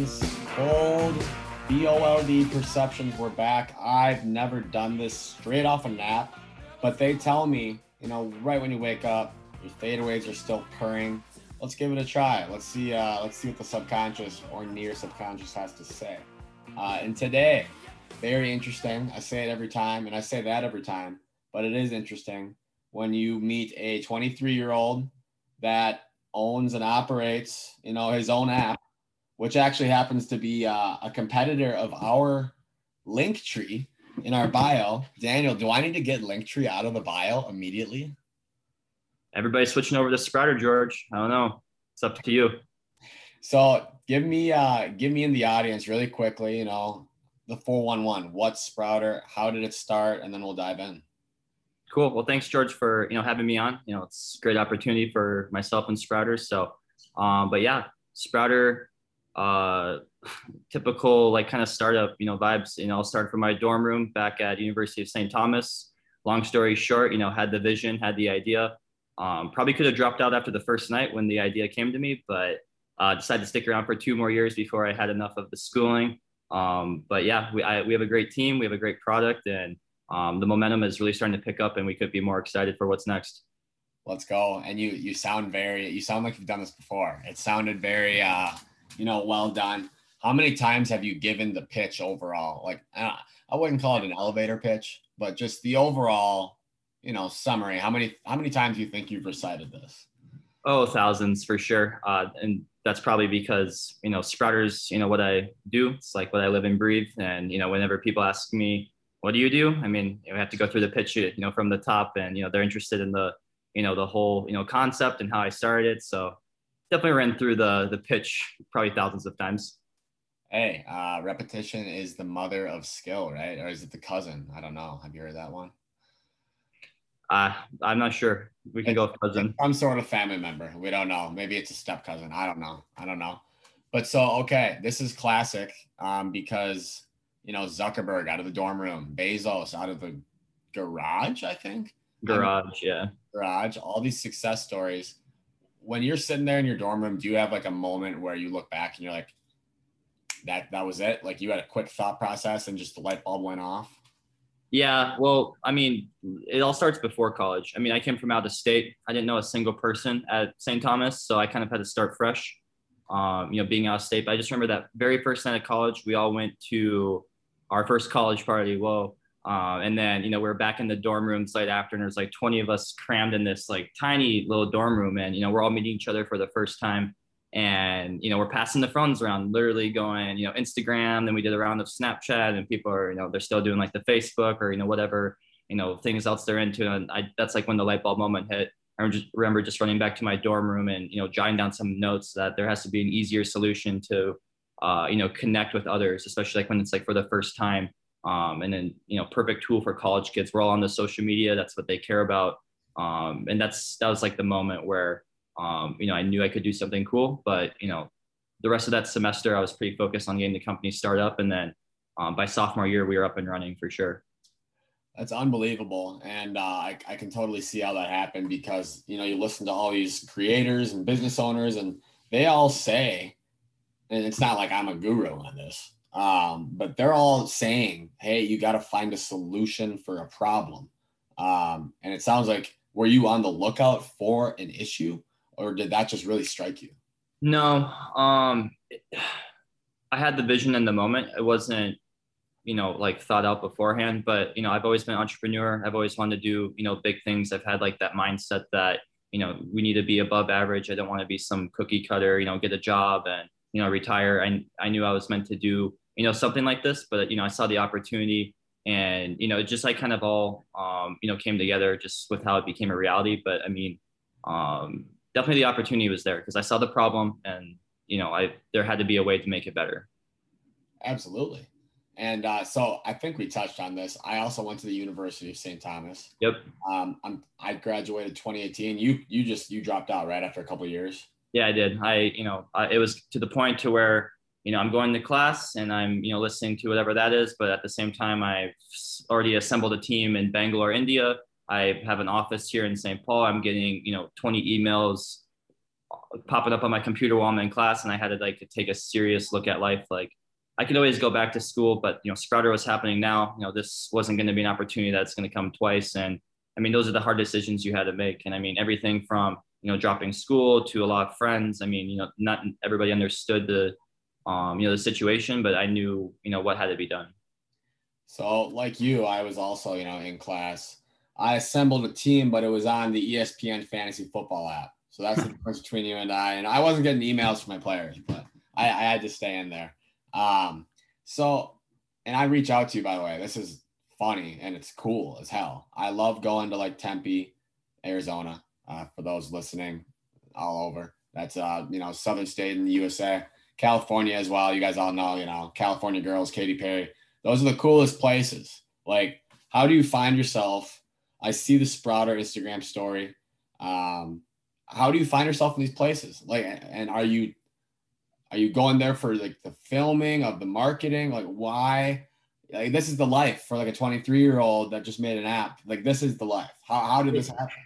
perceptions, bold BOLD perceptions. We're back. I've never done this straight off a nap, but they tell me, you know, right when you wake up, your fadeaways are still purring. Let's give it a try. Let's see. Uh, let's see what the subconscious or near subconscious has to say. Uh, and today, very interesting. I say it every time, and I say that every time, but it is interesting when you meet a 23 year old that owns and operates, you know, his own app, which actually happens to be uh, a competitor of our Linktree in our bio. Daniel, do I need to get Linktree out of the bio immediately? Everybody's switching over to Sprouter, George. I don't know. It's up to you. So give me uh give me in the audience really quickly, you know, the 411. What's Sprouter? How did it start? And then we'll dive in. Cool. Well, thanks, George, for you know having me on. You know, it's a great opportunity for myself and Sprouter. So, um, but yeah, Sprouter, uh, typical like kind of startup, you know, vibes. You know, I'll start from my dorm room back at University of St. Thomas. Long story short, you know, had the vision, had the idea. Um, probably could have dropped out after the first night when the idea came to me, but uh, decided to stick around for two more years before I had enough of the schooling. Um, but yeah, we, I, we have a great team, we have a great product, and um, the momentum is really starting to pick up, and we could be more excited for what's next. Let's go. And you you sound very you sound like you've done this before. It sounded very uh, you know well done. How many times have you given the pitch overall? Like I wouldn't call it an elevator pitch, but just the overall you know summary. How many how many times do you think you've recited this? Oh, thousands for sure. Uh, and that's probably because you know sprouters you know what i do it's like what i live and breathe and you know whenever people ask me what do you do i mean you have to go through the pitch you know from the top and you know they're interested in the you know the whole you know concept and how i started so definitely ran through the the pitch probably thousands of times hey uh repetition is the mother of skill right or is it the cousin i don't know have you heard that one uh, I'm not sure. We can it's, go cousin. Some sort of family member. We don't know. Maybe it's a step cousin. I don't know. I don't know. But so okay, this is classic um, because you know Zuckerberg out of the dorm room, Bezos out of the garage. I think garage. yeah, garage. All these success stories. When you're sitting there in your dorm room, do you have like a moment where you look back and you're like, that that was it? Like you had a quick thought process and just the light bulb went off. Yeah, well, I mean, it all starts before college. I mean, I came from out of state. I didn't know a single person at St. Thomas, so I kind of had to start fresh. Um, you know, being out of state. But I just remember that very first night of college, we all went to our first college party. Whoa. Uh, and then, you know, we are back in the dorm rooms right after, and there's like 20 of us crammed in this like tiny little dorm room. And, you know, we're all meeting each other for the first time. And you know we're passing the phones around literally going you know instagram then we did a round of snapchat and people are you know they're still doing like the facebook or you know whatever you know things else they're into. And I, that's like when the light bulb moment hit. I just remember just running back to my dorm room and you know jotting down some notes that there has to be an easier solution to uh, you know connect with others especially like when it's like for the first time um, and then you know perfect tool for college kids. We're all on the social media. That's what they care about. Um, and that's that was like the moment where um, you know, I knew I could do something cool, but you know, the rest of that semester, I was pretty focused on getting the company started up, and then um, by sophomore year, we were up and running for sure. That's unbelievable, and uh, I, I can totally see how that happened because you know you listen to all these creators and business owners, and they all say, and it's not like I'm a guru on this, um, but they're all saying, "Hey, you got to find a solution for a problem," um, and it sounds like were you on the lookout for an issue or did that just really strike you? No, um, I had the vision in the moment. It wasn't, you know, like thought out beforehand. But you know, I've always been an entrepreneur. I've always wanted to do, you know, big things. I've had like that mindset that you know we need to be above average. I don't want to be some cookie cutter. You know, get a job and you know retire. I I knew I was meant to do you know something like this, but you know I saw the opportunity and you know it just like kind of all um, you know came together just with how it became a reality. But I mean. Um, definitely the opportunity was there because I saw the problem and you know I there had to be a way to make it better. Absolutely. And uh, so I think we touched on this. I also went to the University of St. Thomas. Yep. Um, I'm, I graduated 2018. You you just you dropped out right after a couple years. Yeah, I did. I you know I, it was to the point to where you know I'm going to class and I'm you know listening to whatever that is, but at the same time I've already assembled a team in Bangalore, India I have an office here in St. Paul. I'm getting, you know, 20 emails uh, popping up on my computer while I'm in class, and I had to like take a serious look at life. Like I could always go back to school, but you know, Sprouter was happening now. You know, this wasn't going to be an opportunity that's going to come twice. And I mean, those are the hard decisions you had to make. And I mean, everything from you know dropping school to a lot of friends. I mean, you know, not everybody understood the um, you know the situation, but I knew you know what had to be done. So, like you, I was also you know in class. I assembled a team, but it was on the ESPN fantasy football app. So that's the difference between you and I. And I wasn't getting emails from my players, but I, I had to stay in there. Um, so, and I reach out to you by the way. This is funny and it's cool as hell. I love going to like Tempe, Arizona. Uh, for those listening, all over. That's uh, you know, southern state in the USA, California as well. You guys all know, you know, California girls, Katy Perry. Those are the coolest places. Like, how do you find yourself? I see the Sprouter Instagram story. Um, how do you find yourself in these places? Like, and are you are you going there for like the filming of the marketing? Like, why? Like, this is the life for like a 23 year old that just made an app. Like, this is the life. How, how did this happen?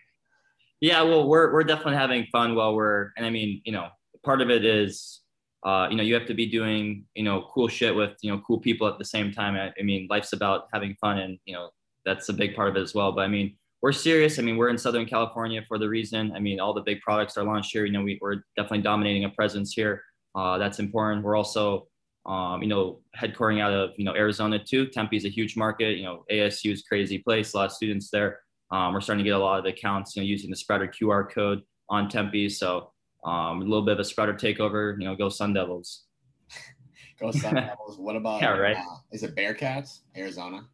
Yeah, well, we're, we're definitely having fun while we're, and I mean, you know, part of it is, uh, you know, you have to be doing, you know, cool shit with, you know, cool people at the same time. I, I mean, life's about having fun and, you know, that's a big part of it as well. But I mean, we're serious. I mean, we're in Southern California for the reason. I mean, all the big products are launched here. You know, we, we're definitely dominating a presence here. Uh, that's important. We're also, um, you know, headquartering out of, you know, Arizona too. Tempe is a huge market. You know, ASU is crazy place. A lot of students there. Um, we're starting to get a lot of accounts, you know, using the Sprouter QR code on Tempe. So um, a little bit of a Sprouter takeover. You know, go Sun Devils. go Sun Devils. What about? yeah, right. Uh, is it Bearcats, Arizona?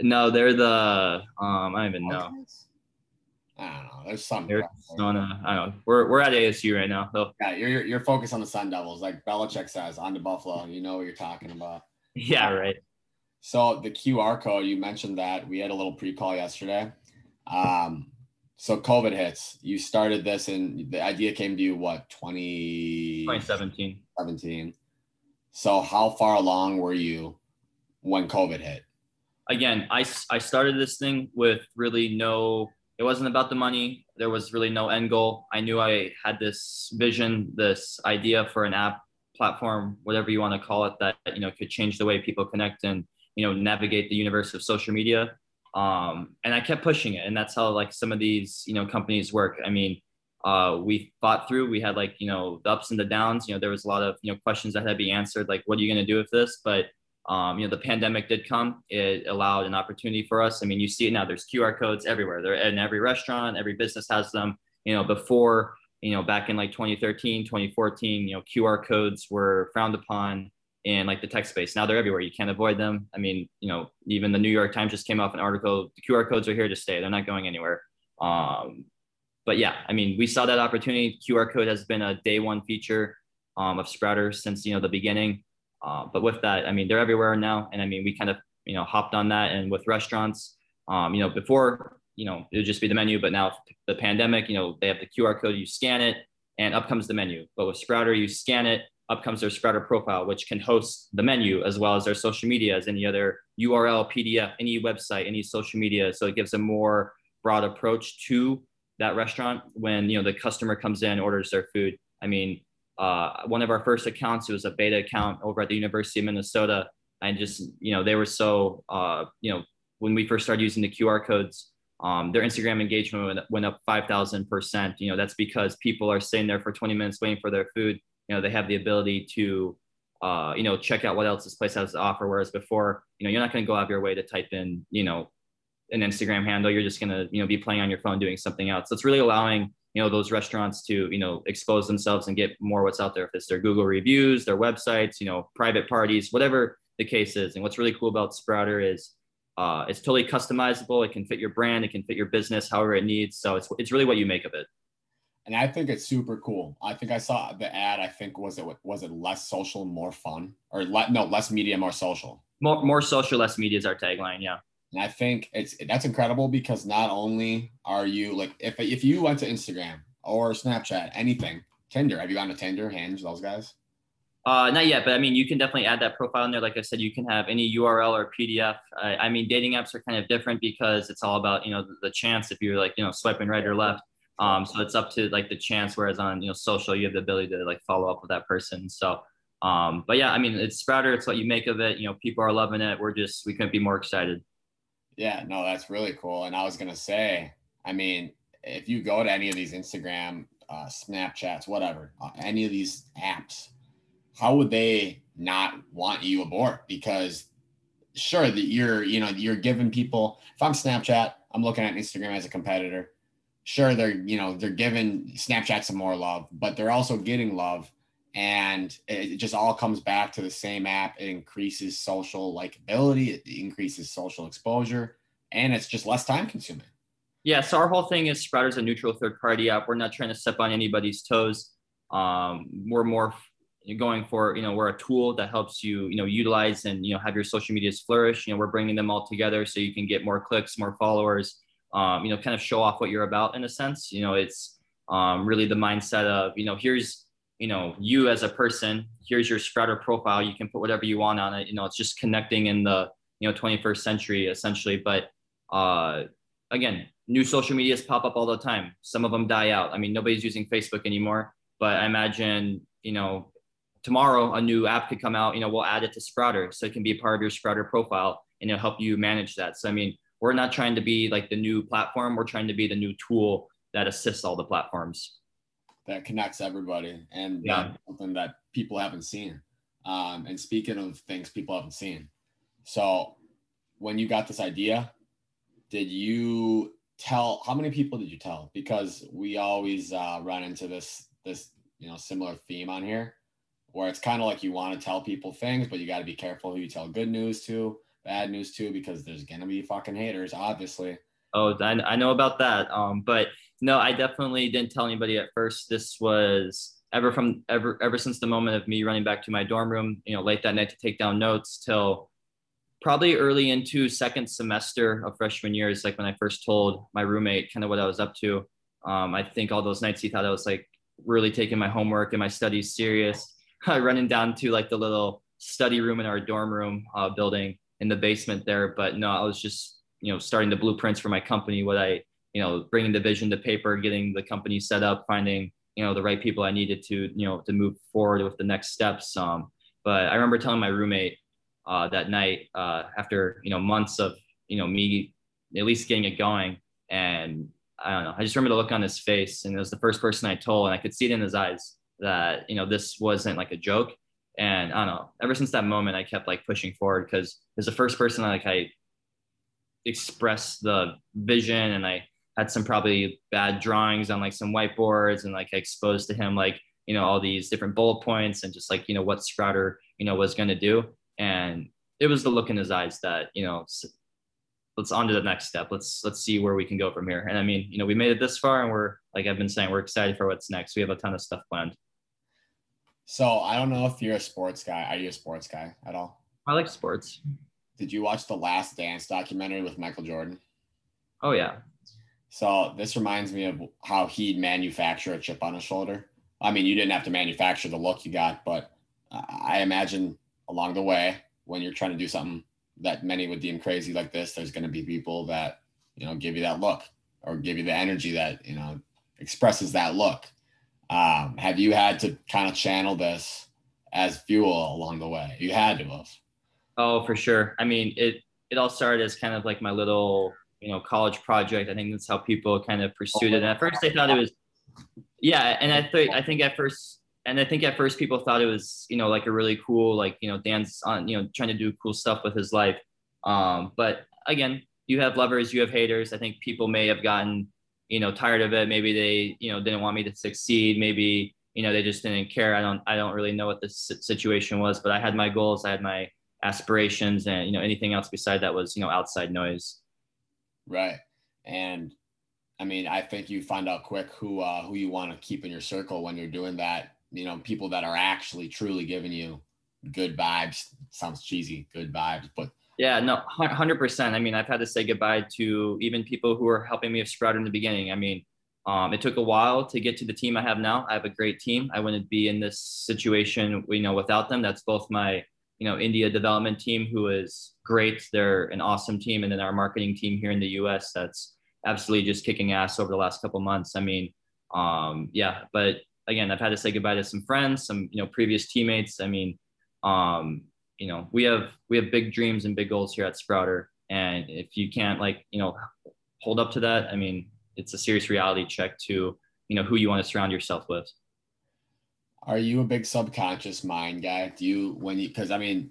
No, they're the. Um, I don't even know. I don't know. There's some. Arizona. I don't know. We're, we're at ASU right now. So. Yeah, you're, you're focused on the Sun Devils, like Belichick says, on to Buffalo. You know what you're talking about. Yeah, right. So the QR code, you mentioned that we had a little pre-call yesterday. Um, so COVID hits. You started this, and the idea came to you what 20... 2017. 17. So how far along were you when COVID hit? Again, I I started this thing with really no it wasn't about the money. There was really no end goal. I knew I had this vision, this idea for an app platform, whatever you want to call it, that you know could change the way people connect and you know navigate the universe of social media. Um, and I kept pushing it, and that's how like some of these you know companies work. I mean, uh, we fought through. We had like you know the ups and the downs. You know, there was a lot of you know questions that had to be answered, like what are you going to do with this? But um, you know, the pandemic did come. It allowed an opportunity for us. I mean, you see it now. There's QR codes everywhere. They're in every restaurant. Every business has them. You know, before, you know, back in like 2013, 2014, you know, QR codes were frowned upon in like the tech space. Now they're everywhere. You can't avoid them. I mean, you know, even the New York Times just came off an article. The QR codes are here to stay. They're not going anywhere. Um, but yeah, I mean, we saw that opportunity. QR code has been a day one feature um, of Sprouter since you know the beginning. Uh, but with that, I mean, they're everywhere now. And I mean, we kind of, you know, hopped on that. And with restaurants, um, you know, before, you know, it would just be the menu, but now the pandemic, you know, they have the QR code, you scan it and up comes the menu. But with Sprouter, you scan it, up comes their Sprouter profile, which can host the menu as well as their social media as any other URL, PDF, any website, any social media. So it gives a more broad approach to that restaurant when, you know, the customer comes in, orders their food. I mean, uh, one of our first accounts, it was a beta account over at the University of Minnesota. And just, you know, they were so, uh, you know, when we first started using the QR codes, um, their Instagram engagement went, went up 5,000%. You know, that's because people are sitting there for 20 minutes waiting for their food. You know, they have the ability to, uh, you know, check out what else this place has to offer. Whereas before, you know, you're not going to go out of your way to type in, you know, an Instagram handle. You're just going to, you know, be playing on your phone doing something else. So it's really allowing you know those restaurants to you know expose themselves and get more what's out there if it's their google reviews their websites you know private parties whatever the case is and what's really cool about sprouter is uh, it's totally customizable it can fit your brand it can fit your business however it needs so it's, it's really what you make of it and i think it's super cool i think i saw the ad i think was it was it less social more fun or le- no less media more social more, more social less media is our tagline yeah and I think it's that's incredible because not only are you like if if you went to Instagram or Snapchat, anything, Tinder, have you gone to Tinder, Hinge, those guys? Uh, not yet, but I mean, you can definitely add that profile in there. Like I said, you can have any URL or PDF. I, I mean, dating apps are kind of different because it's all about you know the, the chance if you're like you know swiping right or left. Um, so it's up to like the chance. Whereas on you know social, you have the ability to like follow up with that person. So, um, but yeah, I mean, it's Sprouter. It's what you make of it. You know, people are loving it. We're just we couldn't be more excited. Yeah, no, that's really cool. And I was gonna say, I mean, if you go to any of these Instagram, uh, Snapchats, whatever, uh, any of these apps, how would they not want you aboard? Because sure that you're, you know, you're giving people. If I'm Snapchat, I'm looking at Instagram as a competitor sure they're you know they're giving snapchat some more love but they're also getting love. And it just all comes back to the same app. It increases social likability it increases social exposure and it's just less time consuming. Yeah so our whole thing is sprouter's a neutral third party app. We're not trying to step on anybody's toes. Um, we're more going for you know we're a tool that helps you you know utilize and you know have your social medias flourish. You know we're bringing them all together so you can get more clicks more followers um, you know, kind of show off what you're about in a sense. You know, it's um, really the mindset of, you know, here's, you know, you as a person, here's your Sprouter profile. You can put whatever you want on it. You know, it's just connecting in the, you know, 21st century essentially. But uh, again, new social medias pop up all the time. Some of them die out. I mean, nobody's using Facebook anymore, but I imagine, you know, tomorrow a new app could come out, you know, we'll add it to Sprouter. So it can be part of your Sprouter profile and it'll help you manage that. So, I mean, we're not trying to be like the new platform. We're trying to be the new tool that assists all the platforms. That connects everybody and yeah. something that people haven't seen. Um, and speaking of things people haven't seen, so when you got this idea, did you tell how many people did you tell? Because we always uh, run into this this you know similar theme on here, where it's kind of like you want to tell people things, but you got to be careful who you tell good news to bad news too because there's gonna be fucking haters, obviously. Oh, I, I know about that. Um, but no, I definitely didn't tell anybody at first. This was ever from ever ever since the moment of me running back to my dorm room, you know, late that night to take down notes till probably early into second semester of freshman year is like when I first told my roommate kind of what I was up to. Um, I think all those nights he thought I was like really taking my homework and my studies serious. running down to like the little study room in our dorm room uh, building in the basement there. But no, I was just, you know, starting the blueprints for my company, what I, you know, bringing the vision to paper, getting the company set up, finding, you know, the right people I needed to, you know, to move forward with the next steps. Um, but I remember telling my roommate uh, that night uh, after, you know, months of, you know, me at least getting it going. And I don't know, I just remember the look on his face and it was the first person I told and I could see it in his eyes that, you know, this wasn't like a joke and I don't know, ever since that moment, I kept like pushing forward because as the first person like I expressed the vision and I had some probably bad drawings on like some whiteboards and like I exposed to him like, you know, all these different bullet points and just like, you know, what Sprouter, you know, was going to do. And it was the look in his eyes that, you know, let's on to the next step. Let's, let's see where we can go from here. And I mean, you know, we made it this far and we're, like I've been saying, we're excited for what's next. We have a ton of stuff planned. So I don't know if you're a sports guy. Are you a sports guy at all? I like sports. Did you watch the Last Dance documentary with Michael Jordan? Oh yeah. So this reminds me of how he'd manufacture a chip on his shoulder. I mean, you didn't have to manufacture the look you got, but I imagine along the way when you're trying to do something that many would deem crazy like this, there's going to be people that you know give you that look or give you the energy that you know expresses that look. Um, have you had to kind of channel this as fuel along the way? You had to have. Oh, for sure. I mean, it it all started as kind of like my little, you know, college project. I think that's how people kind of pursued it. And at first, they thought it was, yeah. And I think I think at first, and I think at first people thought it was, you know, like a really cool, like you know, Dan's on, you know, trying to do cool stuff with his life. Um, but again, you have lovers, you have haters. I think people may have gotten you know tired of it. Maybe they you know didn't want me to succeed. Maybe you know they just didn't care. I don't i don't really know what the situation was but i had my goals i had my aspirations and you know anything else beside that was you know outside noise. Right. And i mean i think you find out quick who uh who you want to keep in your circle when you're doing that. You know people that are actually truly giving you good vibes sounds cheesy good vibes but yeah, no, hundred percent. I mean, I've had to say goodbye to even people who were helping me with Sprouter in the beginning. I mean, um, it took a while to get to the team I have now. I have a great team. I wouldn't be in this situation, you know, without them. That's both my, you know, India development team, who is great. They're an awesome team, and then our marketing team here in the U.S. That's absolutely just kicking ass over the last couple months. I mean, um, yeah, but again, I've had to say goodbye to some friends, some you know previous teammates. I mean, um, you know, we have we have big dreams and big goals here at Sprouter, and if you can't like you know hold up to that, I mean, it's a serious reality check to you know who you want to surround yourself with. Are you a big subconscious mind guy? Do you when you because I mean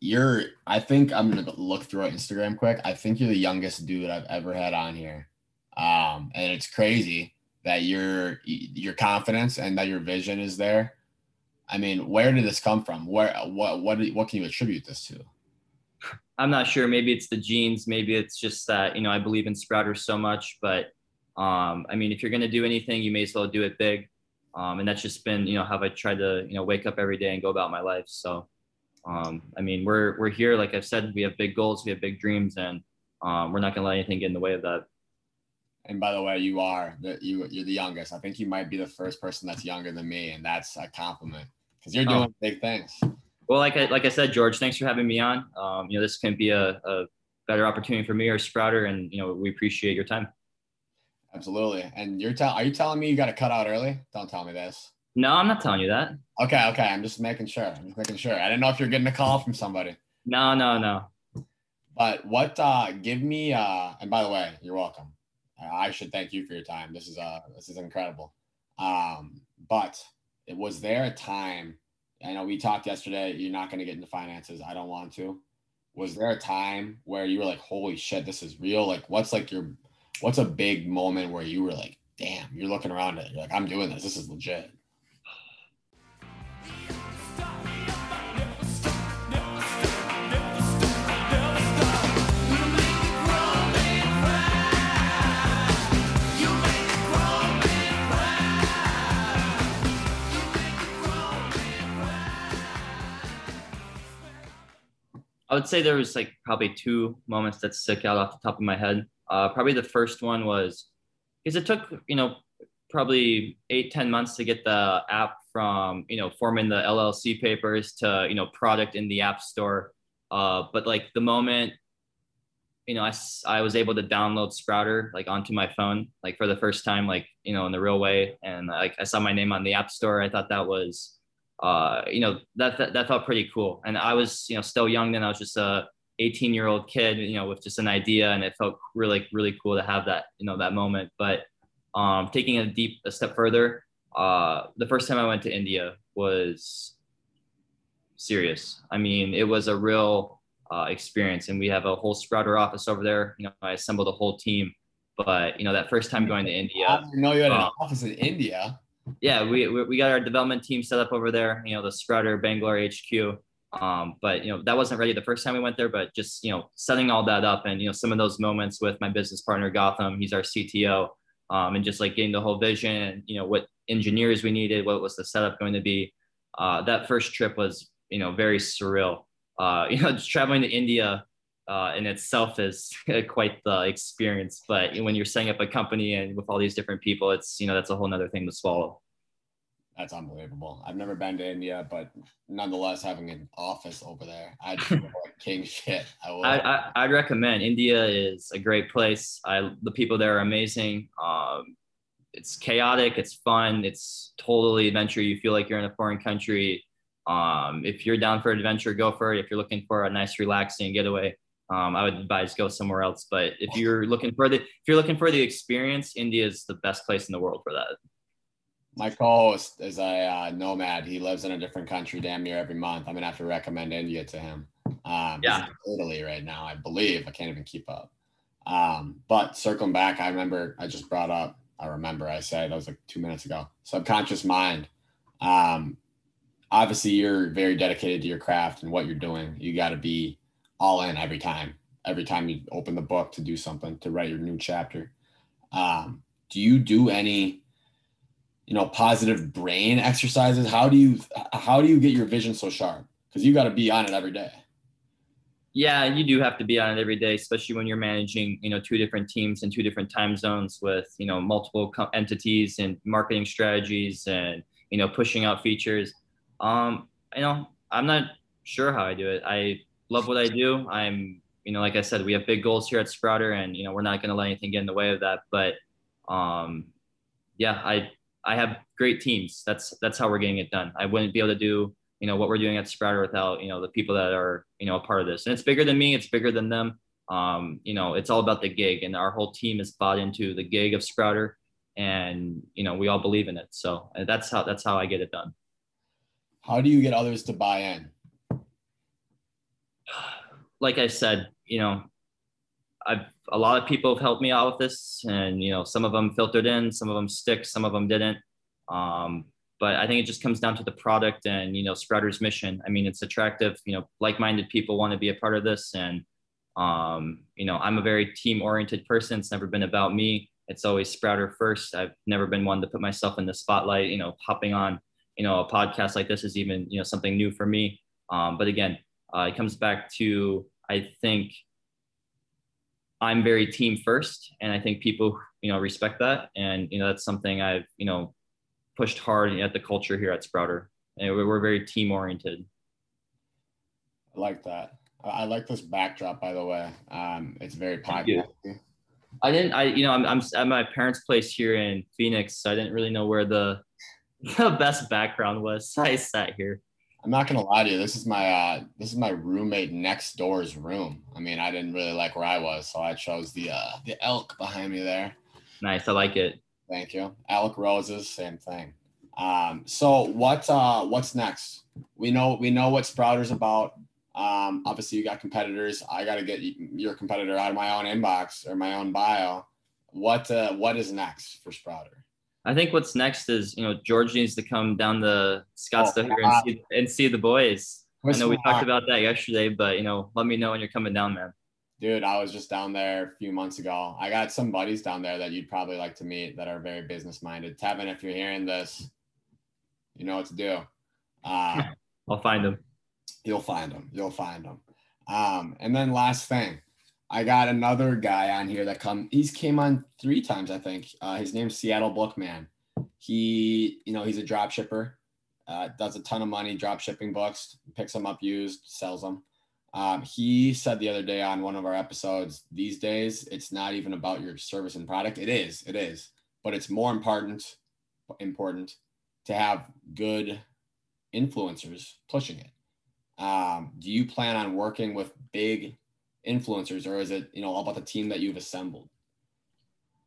you're I think I'm gonna look through Instagram quick. I think you're the youngest dude I've ever had on here. Um, and it's crazy that your your confidence and that your vision is there. I mean, where did this come from? Where what what what can you attribute this to? I'm not sure. Maybe it's the genes. Maybe it's just that you know I believe in Sprouters so much. But um, I mean, if you're gonna do anything, you may as well do it big. Um, and that's just been you know how I tried to you know wake up every day and go about my life. So um, I mean, we're we're here. Like I've said, we have big goals, we have big dreams, and um, we're not gonna let anything get in the way of that. And by the way, you are the you you're the youngest. I think you might be the first person that's younger than me, and that's a compliment because you're doing oh. big things. Well, like I like I said, George, thanks for having me on. Um, you know, this can be a, a better opportunity for me or Sprouter, and you know, we appreciate your time. Absolutely. And you're telling are you telling me you got to cut out early? Don't tell me this. No, I'm not telling you that. Okay, okay. I'm just making sure. I'm just making sure. I didn't know if you're getting a call from somebody. No, no, no. But what uh give me uh and by the way, you're welcome. I should thank you for your time. This is uh this is incredible. Um, but was there a time I know we talked yesterday, you're not gonna get into finances. I don't want to. Was there a time where you were like, holy shit, this is real? Like what's like your what's a big moment where you were like, damn, you're looking around it, you're like, I'm doing this, this is legit. I would say there was like probably two moments that stick out off the top of my head. Uh, probably the first one was because it took you know probably eight ten months to get the app from you know forming the LLC papers to you know product in the app store. Uh, but like the moment you know I, I was able to download Sprouter like onto my phone like for the first time like you know in the real way and like I saw my name on the app store. I thought that was uh, you know, that, that, that felt pretty cool. And I was, you know, still young then. I was just a 18 year old kid, you know, with just an idea, and it felt really, really cool to have that, you know, that moment. But um, taking a deep a step further, uh, the first time I went to India was serious. I mean, it was a real uh, experience, and we have a whole Sprouter office over there. You know, I assembled a whole team. But you know, that first time going to India, I didn't know you had an uh, office in India yeah, we, we got our development team set up over there, you know, the Sprouter Bangalore HQ. Um, but you know, that wasn't ready the first time we went there, but just, you know, setting all that up and, you know, some of those moments with my business partner, Gotham, he's our CTO, um, and just like getting the whole vision and, you know, what engineers we needed, what was the setup going to be. Uh, that first trip was, you know, very surreal. Uh, you know, just traveling to India uh, in itself is quite the experience. But when you're setting up a company and with all these different people, it's you know that's a whole other thing to swallow. That's unbelievable. I've never been to India, but nonetheless, having an office over there, I'd king shit. I would. I, I, would recommend. India is a great place. I the people there are amazing. Um, it's chaotic. It's fun. It's totally adventure. You feel like you're in a foreign country. Um, if you're down for adventure, go for it. If you're looking for a nice, relaxing getaway, um, I would advise go somewhere else. But if you're looking for the if you're looking for the experience, India is the best place in the world for that. My co-host is a uh, nomad. He lives in a different country damn near every month. I'm gonna have to recommend India to him. Um, yeah, Italy right now, I believe. I can't even keep up. Um, but circling back, I remember I just brought up. I remember I said that was like two minutes ago. Subconscious mind. Um, obviously, you're very dedicated to your craft and what you're doing. You got to be all in every time. Every time you open the book to do something to write your new chapter. Um, do you do any, you know, positive brain exercises? How do you how do you get your vision so sharp? Because you got to be on it every day. Yeah, you do have to be on it every day, especially when you're managing, you know, two different teams in two different time zones with, you know, multiple co- entities and marketing strategies and, you know, pushing out features. Um, you know, I'm not sure how I do it. I love what I do. I'm, you know, like I said, we have big goals here at Sprouter, and you know, we're not going to let anything get in the way of that. But um, yeah, I I have great teams. That's that's how we're getting it done. I wouldn't be able to do you know what we're doing at Sprouter without you know the people that are you know a part of this. And it's bigger than me. It's bigger than them. Um, you know, it's all about the gig, and our whole team is bought into the gig of Sprouter, and you know we all believe in it. So that's how that's how I get it done. How do you get others to buy in? Like I said, you know, I've a lot of people have helped me out with this, and you know, some of them filtered in, some of them stick, some of them didn't. Um, but I think it just comes down to the product and you know Sprouter's mission. I mean, it's attractive. You know, like-minded people want to be a part of this, and um, you know, I'm a very team-oriented person. It's never been about me. It's always Sprouter first. I've never been one to put myself in the spotlight. You know, hopping on you know a podcast like this is even you know something new for me. Um, but again, uh, it comes back to I think I'm very team first, and I think people you know respect that, and you know that's something I've you know pushed hard at the culture here at Sprouter. And we're very team oriented. I like that. I like this backdrop, by the way. Um, it's very popular. I didn't. I you know I'm, I'm at my parents' place here in Phoenix. So I didn't really know where the the best background was. So I sat here. I'm not gonna lie to you. This is my uh, this is my roommate next door's room. I mean, I didn't really like where I was, so I chose the uh, the elk behind me there. Nice, I like it. Thank you. Elk roses, same thing. Um, so what uh, what's next? We know we know what Sprouter's about. Um, obviously, you got competitors. I got to get your competitor out of my own inbox or my own bio. What uh, what is next for Sprouter? I think what's next is you know George needs to come down to Scottsdale oh, here and see, and see the boys. I know we talked about that yesterday, but you know, let me know when you're coming down, man. Dude, I was just down there a few months ago. I got some buddies down there that you'd probably like to meet that are very business minded. Tevin, if you're hearing this, you know what to do. Uh, I'll find them. You'll find them. You'll find them. Um, and then last thing, I got another guy on here that come. He's came on three times, I think. Uh, his name's Seattle Bookman. He, you know, he's a drop shipper. Uh, does a ton of money drop shipping books. Picks them up used, sells them. Um, he said the other day on one of our episodes, these days it's not even about your service and product. It is, it is, but it's more important, important to have good influencers pushing it. Um, do you plan on working with big influencers, or is it you know all about the team that you've assembled?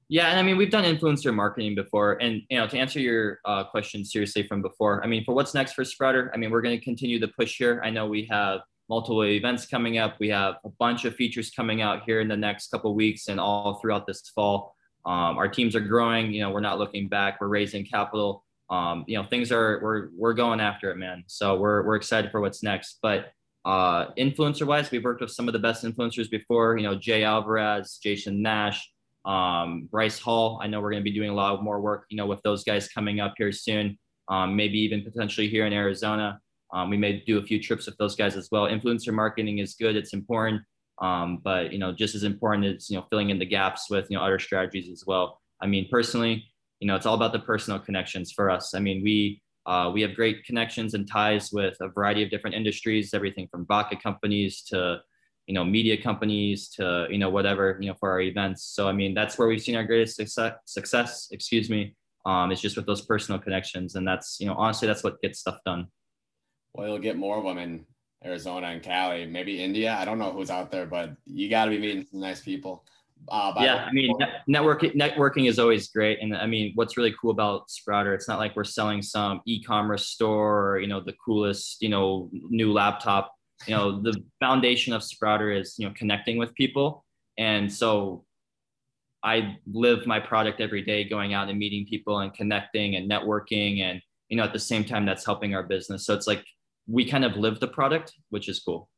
Yeah, and I mean we've done influencer marketing before, and you know to answer your uh, question seriously from before, I mean for what's next for Sprouter, I mean we're going to continue the push here. I know we have multiple events coming up. We have a bunch of features coming out here in the next couple weeks and all throughout this fall. Um, our teams are growing. You know, we're not looking back. We're raising capital. Um, you know, things are we're we're going after it, man. So we're we're excited for what's next. But uh, influencer wise, we've worked with some of the best influencers before. You know, Jay Alvarrez, Jason Nash, um, Bryce Hall. I know we're going to be doing a lot more work. You know, with those guys coming up here soon. Um, maybe even potentially here in Arizona. Um, we may do a few trips with those guys as well. Influencer marketing is good; it's important, um, but you know, just as important is you know filling in the gaps with you know other strategies as well. I mean, personally, you know, it's all about the personal connections for us. I mean, we uh, we have great connections and ties with a variety of different industries, everything from vodka companies to you know media companies to you know whatever you know for our events. So I mean, that's where we've seen our greatest success. Success, excuse me. Um, it's just with those personal connections, and that's you know honestly that's what gets stuff done. Well, you'll get more of them in Arizona and Cali, maybe India. I don't know who's out there, but you got to be meeting some nice people. Uh, yeah, I mean, networking networking is always great, and I mean, what's really cool about Sprouter, it's not like we're selling some e-commerce store or you know the coolest you know new laptop. You know, the foundation of Sprouter is you know connecting with people, and so I live my product every day, going out and meeting people and connecting and networking, and you know at the same time that's helping our business. So it's like we kind of live the product, which is cool.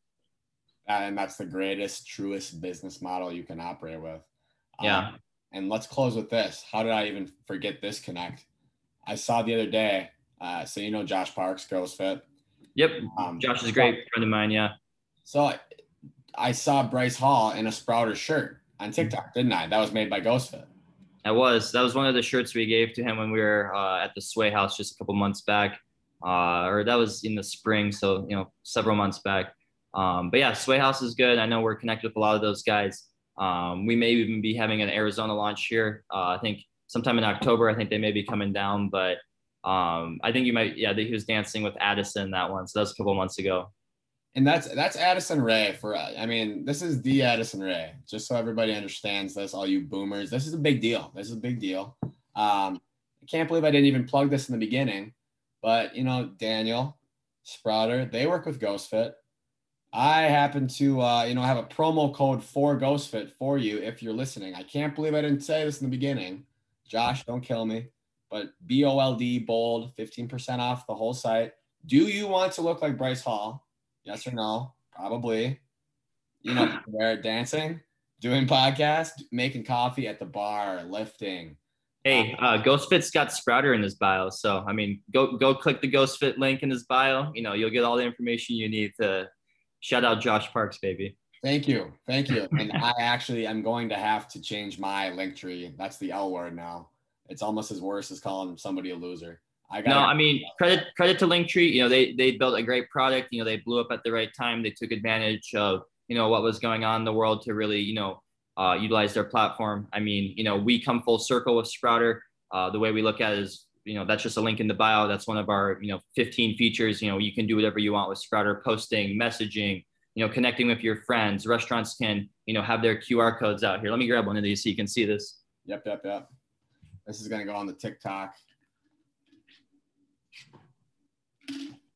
And that's the greatest, truest business model you can operate with. Yeah. Um, and let's close with this. How did I even forget this connect? I saw the other day. Uh, so you know Josh Parks, Ghost Fit. Yep. Um, Josh is a great friend of mine. Yeah. So I, I saw Bryce Hall in a Sprouter shirt on TikTok, didn't I? That was made by Ghost Fit. That was that was one of the shirts we gave to him when we were uh, at the Sway House just a couple months back uh, or that was in the spring, so you know, several months back. Um, but yeah, Sway House is good. I know we're connected with a lot of those guys. Um, we may even be having an Arizona launch here. Uh, I think sometime in October. I think they may be coming down, but um, I think you might. Yeah, he was dancing with Addison that one. So that was a couple months ago. And that's that's Addison Rae for. I mean, this is the Addison Rae. Just so everybody understands this, all you boomers, this is a big deal. This is a big deal. Um, I can't believe I didn't even plug this in the beginning, but you know, Daniel Sprouter, they work with GhostFit. I happen to, uh, you know, have a promo code for GhostFit for you if you're listening. I can't believe I didn't say this in the beginning. Josh, don't kill me. But B O L D bold, 15% off the whole site. Do you want to look like Bryce Hall? Yes or no? Probably. You know, where dancing, doing podcast, making coffee at the bar, lifting. Hey, uh, GhostFit's got Sprouter in his bio, so I mean, go go click the GhostFit link in his bio. You know, you'll get all the information you need to shout out Josh Parks, baby. Thank you, thank you. And I actually am going to have to change my Linktree. That's the L word now. It's almost as worse as calling somebody a loser. I got no, I mean credit credit to Linktree. You know, they they built a great product. You know, they blew up at the right time. They took advantage of you know what was going on in the world to really you know uh, utilize their platform. I mean, you know, we come full circle with Sprouter. Uh, the way we look at it is, you know, that's just a link in the bio. That's one of our you know 15 features. You know, you can do whatever you want with Sprouter, posting, messaging. You know, connecting with your friends. Restaurants can you know have their QR codes out here. Let me grab one of these so you can see this. Yep, yep, yep. This is gonna go on the TikTok.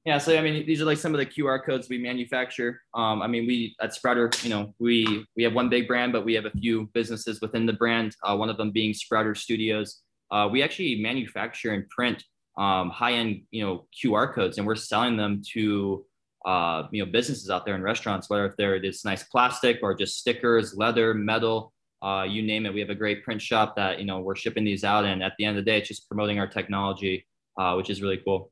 Yeah, so I mean, these are like some of the QR codes we manufacture. Um, I mean, we at Sprouter, you know, we we have one big brand, but we have a few businesses within the brand. Uh, one of them being Sprouter Studios. Uh, we actually manufacture and print um, high-end, you know, QR codes, and we're selling them to uh, you know businesses out there in restaurants, whether if they're this nice plastic or just stickers, leather, metal, uh, you name it. We have a great print shop that you know we're shipping these out, and at the end of the day, it's just promoting our technology, uh, which is really cool.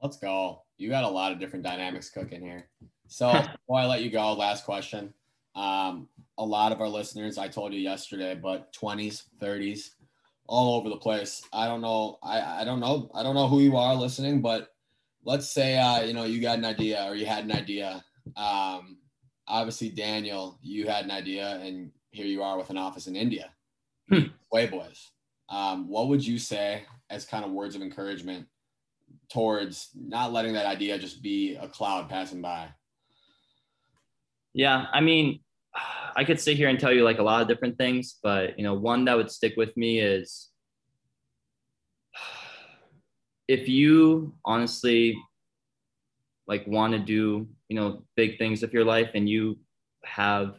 Let's go you got a lot of different dynamics cooking here. So before I let you go, last question. Um, a lot of our listeners, I told you yesterday, but 20s, 30s, all over the place. I don't know. I, I don't know. I don't know who you are listening, but let's say uh, you know you got an idea or you had an idea. Um, obviously, Daniel, you had an idea, and here you are with an office in India. Hmm. Way boys. Um, what would you say as kind of words of encouragement towards not letting that idea just be a cloud passing by? Yeah, I mean, I could sit here and tell you like a lot of different things, but you know, one that would stick with me is if you honestly like want to do, you know, big things with your life and you have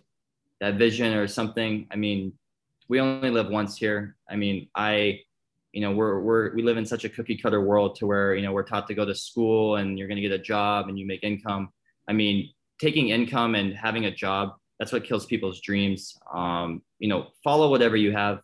that vision or something, I mean, we only live once here. I mean, I you know we're we're we live in such a cookie cutter world to where you know we're taught to go to school and you're going to get a job and you make income i mean taking income and having a job that's what kills people's dreams. Um, you know follow whatever you have.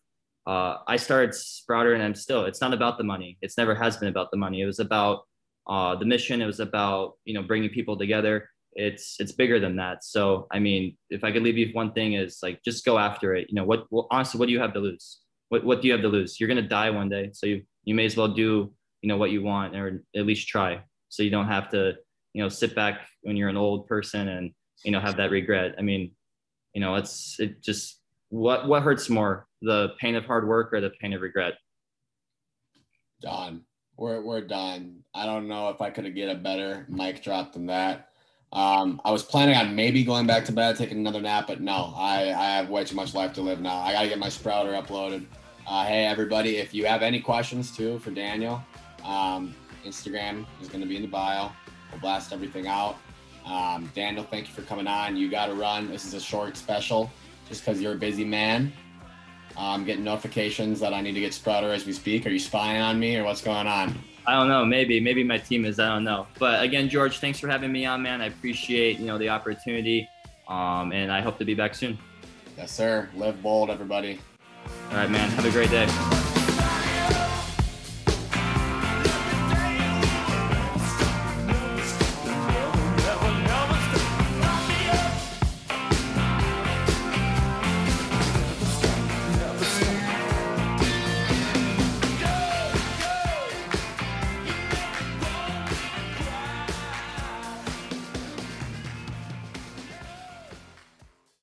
Uh, i started sprouter and i'm still it's not about the money. It's never has been about the money. It was about uh, the mission. It was about you know bringing people together. It's it's bigger than that. So i mean if i could leave you one thing is like just go after it. You know what well, honestly what do you have to lose? What, what do you have to lose? You're going to die one day. So you, you may as well do, you know, what you want or at least try. So you don't have to, you know, sit back when you're an old person and, you know, have that regret. I mean, you know, it's, it just, what, what hurts more, the pain of hard work or the pain of regret? Done. We're, we're done. I don't know if I could have get a better mic drop than that. Um, I was planning on maybe going back to bed, taking another nap, but no, I, I have way too much life to live now. I got to get my sprouter uploaded. Uh, hey, everybody, if you have any questions too for Daniel, um, Instagram is going to be in the bio. We'll blast everything out. Um, Daniel, thank you for coming on. You got to run. This is a short special just because you're a busy man. I'm getting notifications that I need to get Sprouter as we speak. Are you spying on me or what's going on? I don't know. Maybe, maybe my team is. I don't know. But again, George, thanks for having me on, man. I appreciate you know the opportunity, um, and I hope to be back soon. Yes, sir. Live bold, everybody. All right, man. Have a great day.